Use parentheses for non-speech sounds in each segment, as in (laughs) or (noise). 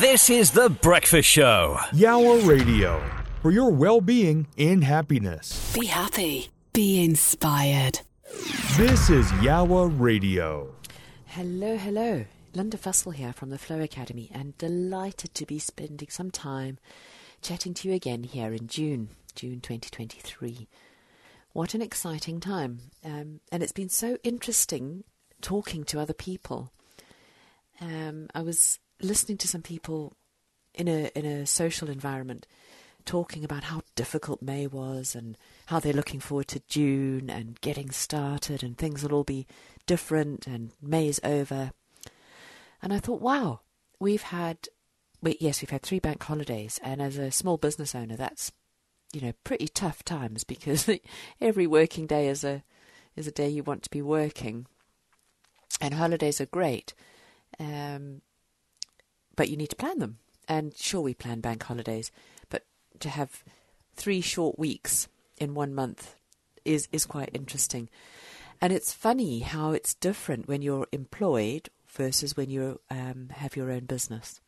This is The Breakfast Show. Yowah Radio, for your well being and happiness. Be happy. Be inspired. This is Yowah Radio. Hello, hello. Lynda Fussell here from the Flow Academy and delighted to be spending some time chatting to you again here in June, June 2023. What an exciting time. Um, and it's been so interesting talking to other people. Um, I was listening to some people in a in a social environment talking about how difficult May was and how they're looking forward to June and getting started and things will all be different and May's over. And I thought, wow, we've had we, yes, we've had three bank holidays, and as a small business owner, that's you know pretty tough times because (laughs) every working day is a is a day you want to be working, and holidays are great, um, but you need to plan them. And sure, we plan bank holidays, but to have three short weeks in one month is is quite interesting. And it's funny how it's different when you're employed versus when you um, have your own business.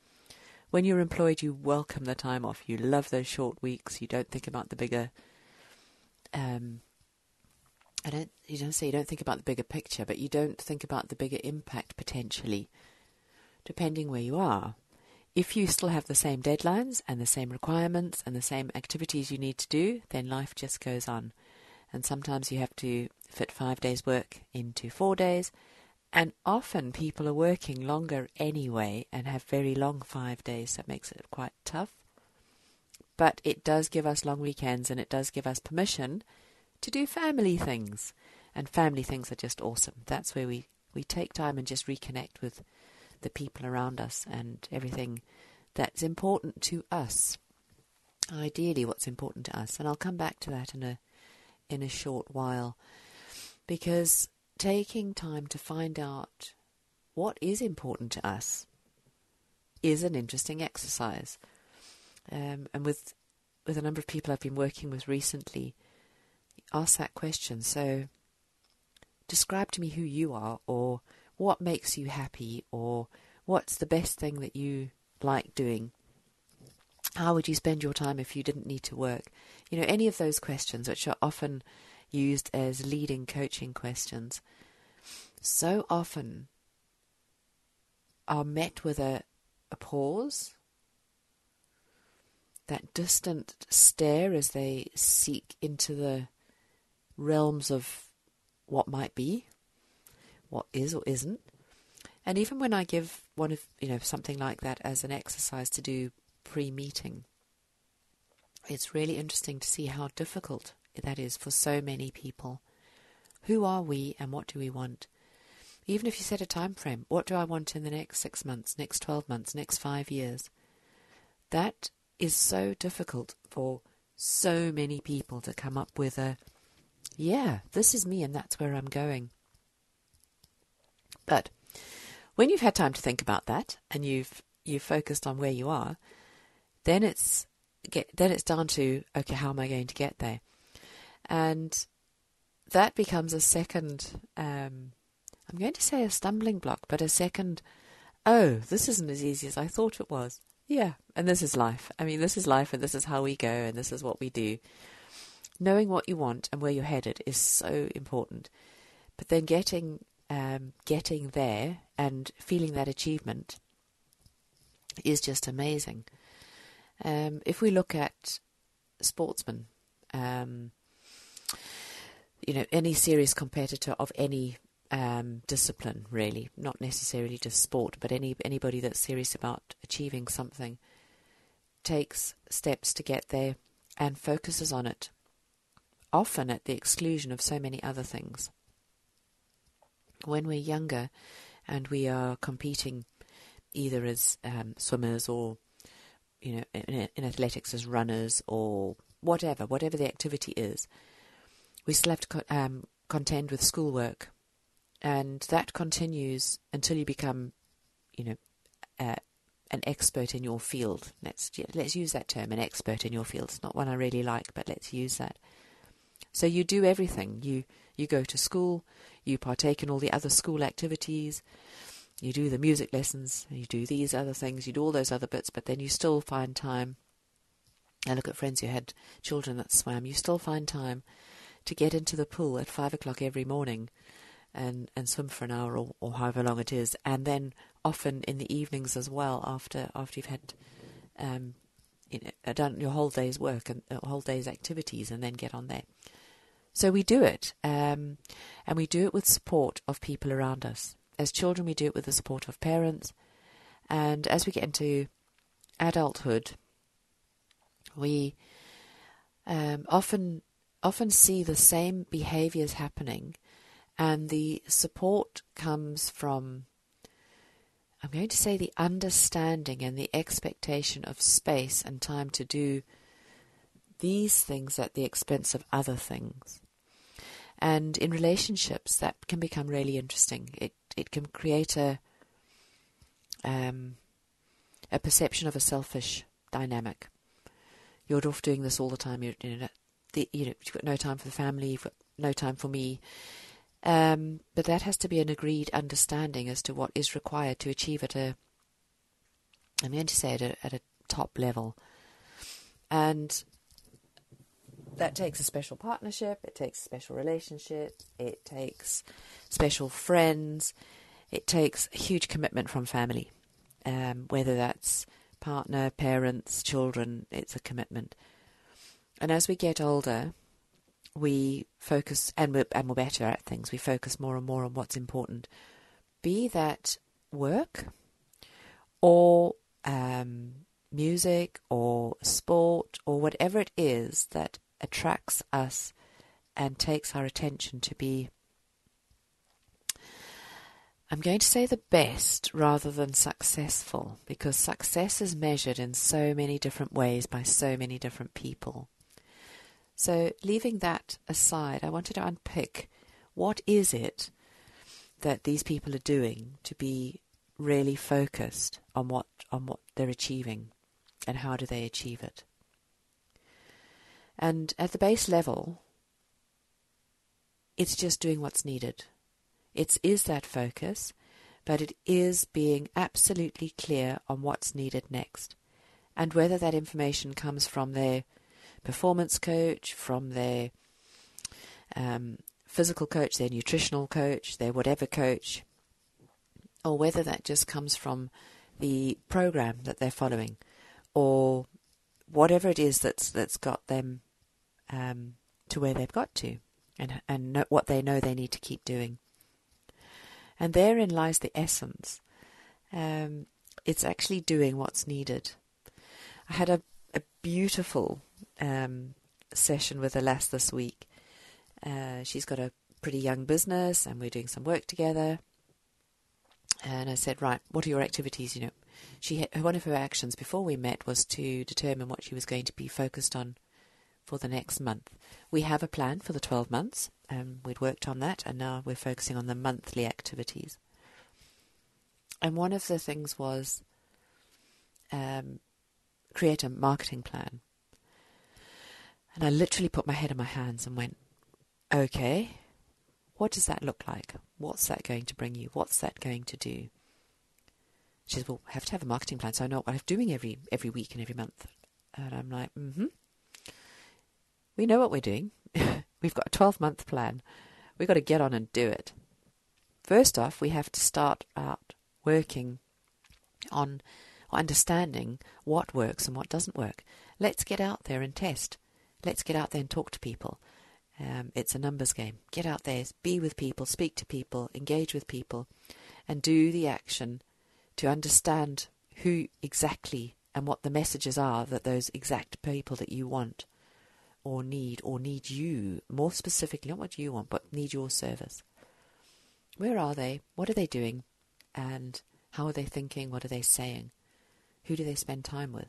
When you're employed, you welcome the time off. You love those short weeks. You don't think about the bigger. Um, I don't. You don't say you don't think about the bigger picture, but you don't think about the bigger impact potentially, depending where you are. If you still have the same deadlines and the same requirements and the same activities you need to do, then life just goes on. And sometimes you have to fit five days' work into four days, and often people are working longer anyway and have very long five days. That makes it quite tough. But it does give us long weekends and it does give us permission to do family things. And family things are just awesome. That's where we, we take time and just reconnect with the people around us and everything that's important to us. Ideally, what's important to us. And I'll come back to that in a in a short while. Because taking time to find out what is important to us is an interesting exercise. Um, and with with a number of people I've been working with recently, ask that question. So, describe to me who you are, or what makes you happy, or what's the best thing that you like doing. How would you spend your time if you didn't need to work? You know, any of those questions, which are often used as leading coaching questions, so often are met with a, a pause, that distant stare as they seek into the realms of what might be, what is or isn't. And even when I give one of you know something like that as an exercise to do pre-meeting, it's really interesting to see how difficult that is for so many people. Who are we and what do we want? Even if you set a time frame, what do I want in the next six months, next 12 months, next five years? That is so difficult for so many people to come up with a, yeah, this is me and that's where I'm going. But when you've had time to think about that and you've you've focused on where you are, then it's get then it's down to okay, how am I going to get there? And that becomes a second, um, I'm going to say a stumbling block, but a second, oh, this isn't as easy as I thought it was. Yeah, and this is life. I mean, this is life, and this is how we go, and this is what we do. Knowing what you want and where you're headed is so important. But then getting um, getting there and feeling that achievement is just amazing. Um, if we look at sportsmen, um, you know, any serious competitor of any um, discipline, really, not necessarily just sport, but any anybody that's serious about achieving something, takes steps to get there and focuses on it, often at the exclusion of so many other things. When we're younger, and we are competing either as um, swimmers or you know in, in athletics as runners or whatever, whatever the activity is we still have to co- um, contend with schoolwork, and that continues until you become, you know, uh, an expert in your field. Let's let's use that term, an expert in your field. It's not one I really like, but let's use that. So you do everything. You you go to school, you partake in all the other school activities, you do the music lessons, you do these other things, you do all those other bits, but then you still find time. I look at friends who had children that swam. You still find time to get into the pool at five o'clock every morning and, and swim for an hour or, or however long it is, and then often in the evenings as well after after you've had um, you know, done your whole day's work and uh, whole day's activities, and then get on there. So we do it, um, and we do it with support of people around us. As children, we do it with the support of parents, and as we get into adulthood, we um, often often see the same behaviors happening, and the support comes from, I'm going to say, the understanding and the expectation of space and time to do these things at the expense of other things. And in relationships, that can become really interesting. It it can create a um, a perception of a selfish dynamic. You're off doing this all the time. You're, you know, the, you know, you've got no time for the family, you've got no time for me. Um, but that has to be an agreed understanding as to what is required to achieve at a, I'm going to say at a, at a top level. And that takes a special partnership, it takes a special relationship, it takes special friends, it takes a huge commitment from family. Um, whether that's partner, parents, children, it's a commitment. And as we get older, we focus, and we're, and we're better at things, we focus more and more on what's important. Be that work or um, music or sport or whatever it is that attracts us and takes our attention to be, I'm going to say the best rather than successful, because success is measured in so many different ways by so many different people. So, leaving that aside, I wanted to unpick what is it that these people are doing to be really focused on what on what they're achieving and how do they achieve it. And at the base level, it's just doing what's needed. It is that focus, but it is being absolutely clear on what's needed next. And whether that information comes from their performance coach, from their um, physical coach, their nutritional coach, their whatever coach, or whether that just comes from the program that they're following, or whatever it is that's that's got them um, to where they've got to, and and know what they know they need to keep doing. And therein lies the essence. Um, it's actually doing what's needed. I had a, a beautiful um, session with Alas this week. Uh, she's got a pretty young business, and we're doing some work together. And I said, right, what are your activities? You know, she had, one of her actions before we met was to determine what she was going to be focused on for the next month. We have a plan for the 12 months. Um, we'd worked on that, and now we're focusing on the monthly activities. And one of the things was um, create a marketing plan and I literally put my head in my hands and went, okay, what does that look like? What's that going to bring you? What's that going to do? She said, well, I have to have a marketing plan so I know what I'm doing every, every week and every month. And I'm like, mm-hmm. We know what we're doing. (laughs) We've got a 12 month plan. We've got to get on and do it. First off, we have to start out working on understanding what works and what doesn't work. Let's get out there and test. Let's get out there and talk to people. Um, it's a numbers game. Get out there, be with people, speak to people, engage with people, and do the action to understand who exactly and what the messages are that those exact people that you want or need or need you, more specifically, not what you want, but need your service. Where are they? What are they doing? And how are they thinking? What are they saying? Who do they spend time with?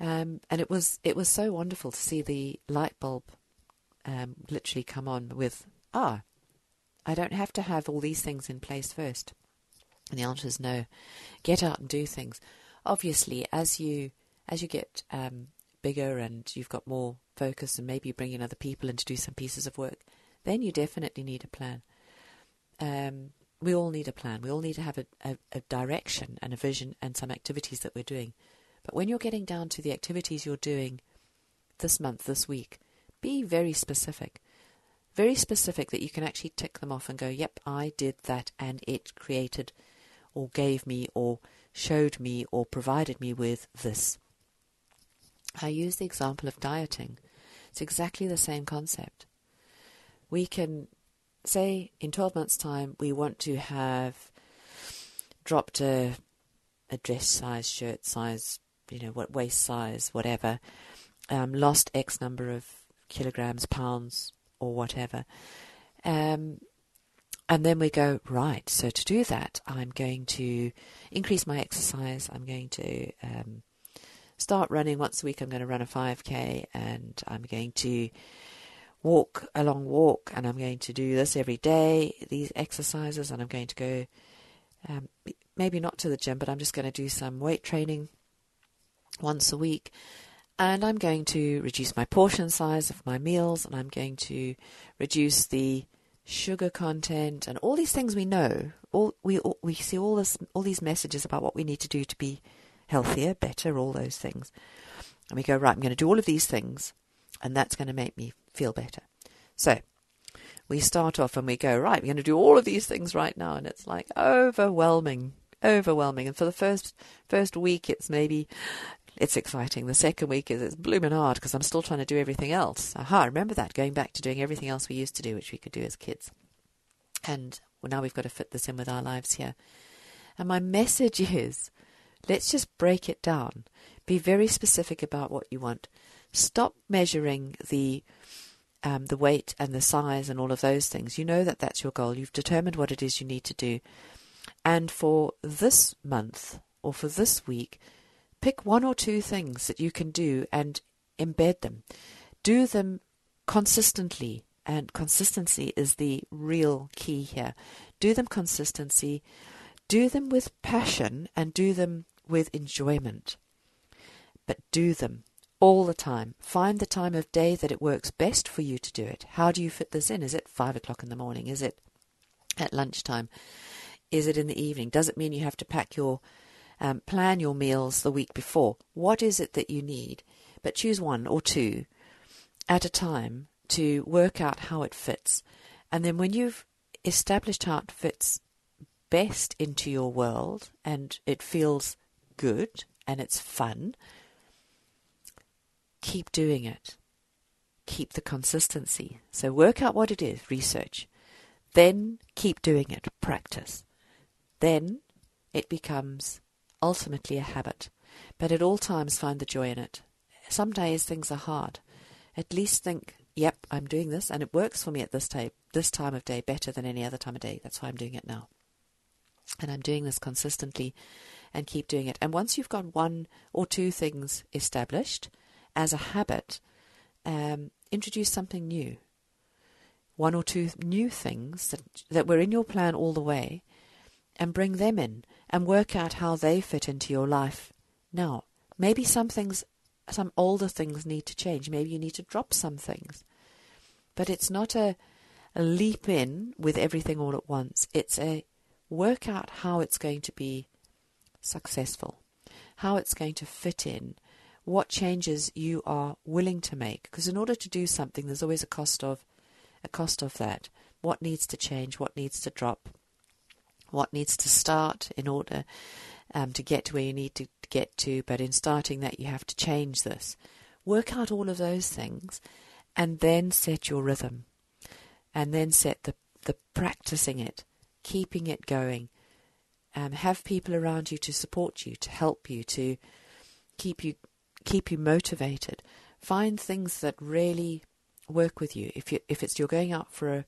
Um, and it was it was so wonderful to see the light bulb um, literally come on with ah, I don't have to have all these things in place first. And the answer is no. Get out and do things. Obviously, as you as you get um, bigger and you've got more focus, and maybe you bring in other people in to do some pieces of work, then you definitely need a plan. Um, we all need a plan. We all need to have a, a, a direction and a vision and some activities that we're doing. But when you're getting down to the activities you're doing this month, this week, be very specific. Very specific that you can actually tick them off and go, yep, I did that and it created or gave me or showed me or provided me with this. I use the example of dieting. It's exactly the same concept. We can say in 12 months' time we want to have dropped a, a dress size, shirt size, you know, what waist size, whatever, um, lost X number of kilograms, pounds, or whatever. Um, and then we go, right, so to do that, I'm going to increase my exercise. I'm going to um, start running once a week. I'm going to run a 5K and I'm going to walk a long walk and I'm going to do this every day, these exercises, and I'm going to go um, maybe not to the gym, but I'm just going to do some weight training once a week. And I'm going to reduce my portion size of my meals and I'm going to reduce the sugar content and all these things we know. All we all, we see all this all these messages about what we need to do to be healthier, better, all those things. And we go, right, I'm going to do all of these things and that's going to make me feel better. So we start off and we go, right, we're going to do all of these things right now. And it's like overwhelming, overwhelming. And for the first, first week, it's maybe, it's exciting. The second week is it's blooming hard because I'm still trying to do everything else. Aha, remember that, going back to doing everything else we used to do, which we could do as kids. And well, now we've got to fit this in with our lives here. And my message (laughs) is, let's just break it down. Be very specific about what you want. Stop measuring the um, the weight and the size and all of those things. You know that that's your goal. You've determined what it is you need to do. And for this month or for this week, pick one or two things that you can do and embed them. Do them consistently. And consistency is the real key here. Do them consistency. Do them with passion and do them with enjoyment. But do them all the time. Find the time of day that it works best for you to do it. How do you fit this in? Is it five o'clock in the morning? Is it at lunchtime? Is it in the evening? Does it mean you have to pack your um, plan your meals the week before? What is it that you need? But choose one or two at a time to work out how it fits. And then when you've established how it fits best into your world and it feels good and it's fun, keep doing it. Keep the consistency. So work out what it is, research. Then keep doing it, practice. Then it becomes ultimately a habit. But at all times find the joy in it. Some days things are hard. At least think, yep, I'm doing this and it works for me at this time this time of day better than any other time of day. That's why I'm doing it now. And I'm doing this consistently and keep doing it. And once you've got one or two things established, as a habit, um, introduce something new. One or two new things that, that were in your plan all the way, and bring them in and work out how they fit into your life now. Maybe some things, some older things need to change. Maybe you need to drop some things. But it's not a, a leap in with everything all at once. It's a work out how it's going to be successful, how it's going to fit in, what changes you are willing to make. Because in order to do something, there's always a cost of a cost of that. What needs to change? What needs to drop? What needs to start in order um, to get to where you need to get to? But in starting that, you have to change this. Work out all of those things, and then set your rhythm, and then set the the practicing it, keeping it going. Um, have people around you to support you, to help you, to keep you keep you motivated. Find things that really work with you. If you if it's you're going out for a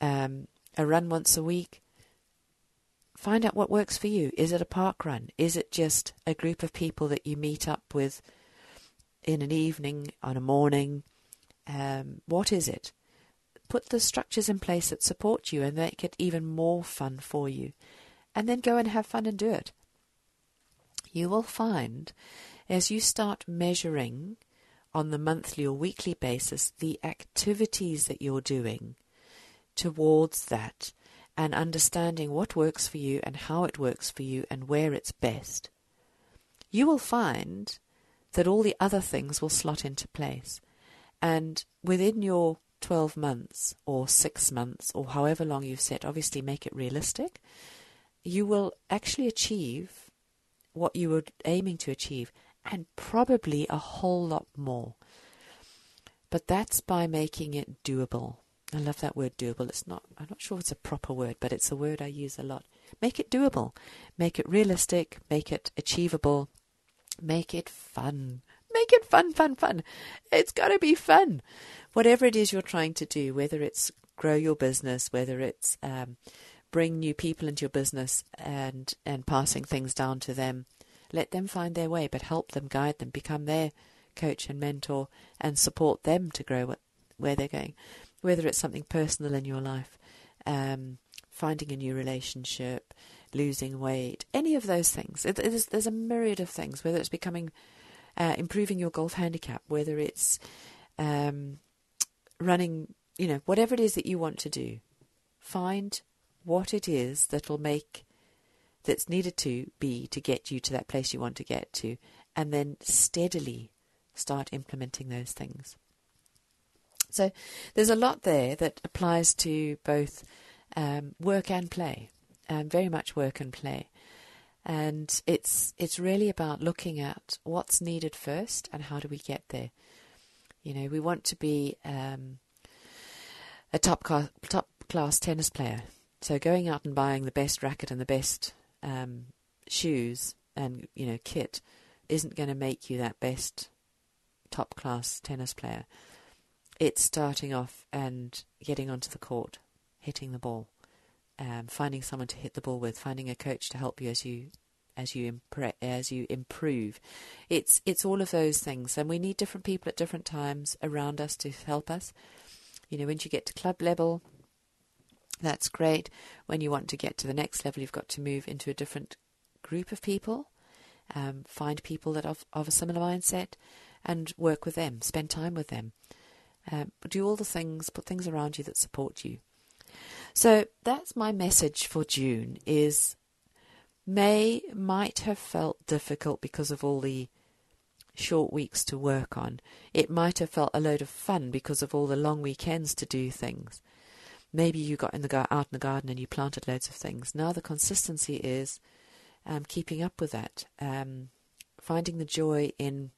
um, a run once a week, find out what works for you. Is it a park run? Is it just a group of people that you meet up with in an evening, on a morning? Um, what is it? Put the structures in place that support you and make it even more fun for you. And then go and have fun and do it. You will find as you start measuring on the monthly or weekly basis the activities that you're doing towards that and understanding what works for you and how it works for you and where it's best, you will find that all the other things will slot into place. And within your 12 months or six months or however long you've set, obviously make it realistic, you will actually achieve what you were aiming to achieve and probably a whole lot more. But that's by making it doable. I love that word doable. It's not I'm not sure it's a proper word, but it's a word I use a lot. Make it doable. Make it realistic, make it achievable, make it fun. Make it fun, fun, fun. It's got to be fun. Whatever it is you're trying to do, whether it's grow your business, whether it's um, bring new people into your business and and passing things down to them, let them find their way, but help them, guide them, become their coach and mentor, and support them to grow what, where they're going. Whether it's something personal in your life, um, finding a new relationship, losing weight, any of those things. It, it is, there's a myriad of things. Whether it's becoming, uh, improving your golf handicap, whether it's um, running, you know, whatever it is that you want to do, find what it is that will make that's needed to be to get you to that place you want to get to, and then steadily start implementing those things. So there's a lot there that applies to both um, work and play, um, very much work and play. And it's it's really about looking at what's needed first and how do we get there. You know, we want to be um, a top class, top class tennis player. So going out and buying the best racket and the best um, shoes and you know kit isn't going to make you that best top class tennis player. It's starting off and getting onto the court, hitting the ball, um, finding someone to hit the ball with, finding a coach to help you as you as you impre- as you improve. It's it's all of those things, and we need different people at different times around us to help us. You know, once you get to club level, that's great. When you want to get to the next level, you've got to move into a different group of people, um, find people that have, of a similar mindset, and work with them. Spend time with them. Um, do all the things, put things around you that support you. So that's my message for June. Is May might have felt difficult because of all the short weeks to work on. It might have felt a load of fun because of all the long weekends to do things. Maybe you got in the out in the garden and you planted loads of things. Now the consistency is um, keeping up with that, um, finding the joy in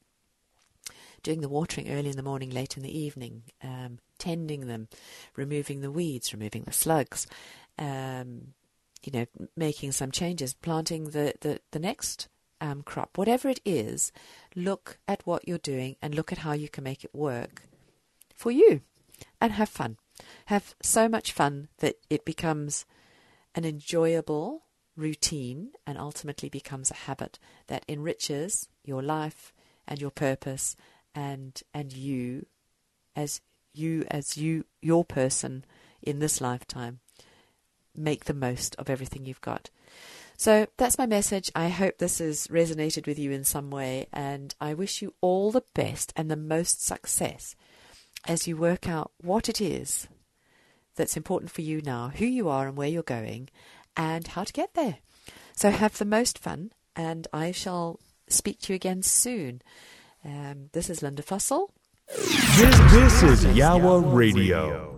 doing the watering early in the morning, late in the evening, um, tending them, removing the weeds, removing the slugs, um, you know, making some changes, planting the, the, the next um, crop, whatever it is, look at what you're doing and look at how you can make it work for you and have fun. Have so much fun that it becomes an enjoyable routine and ultimately becomes a habit that enriches your life and your purpose and and you as you as you your person in this lifetime make the most of everything you've got. So that's my message. I hope this has resonated with you in some way, and I wish you all the best and the most success as you work out what it is that's important for you now, who you are and where you're going, and how to get there. So have the most fun, and I shall speak to you again soon. Um, this is Lynda Fussell. This, this is Yowah Radio.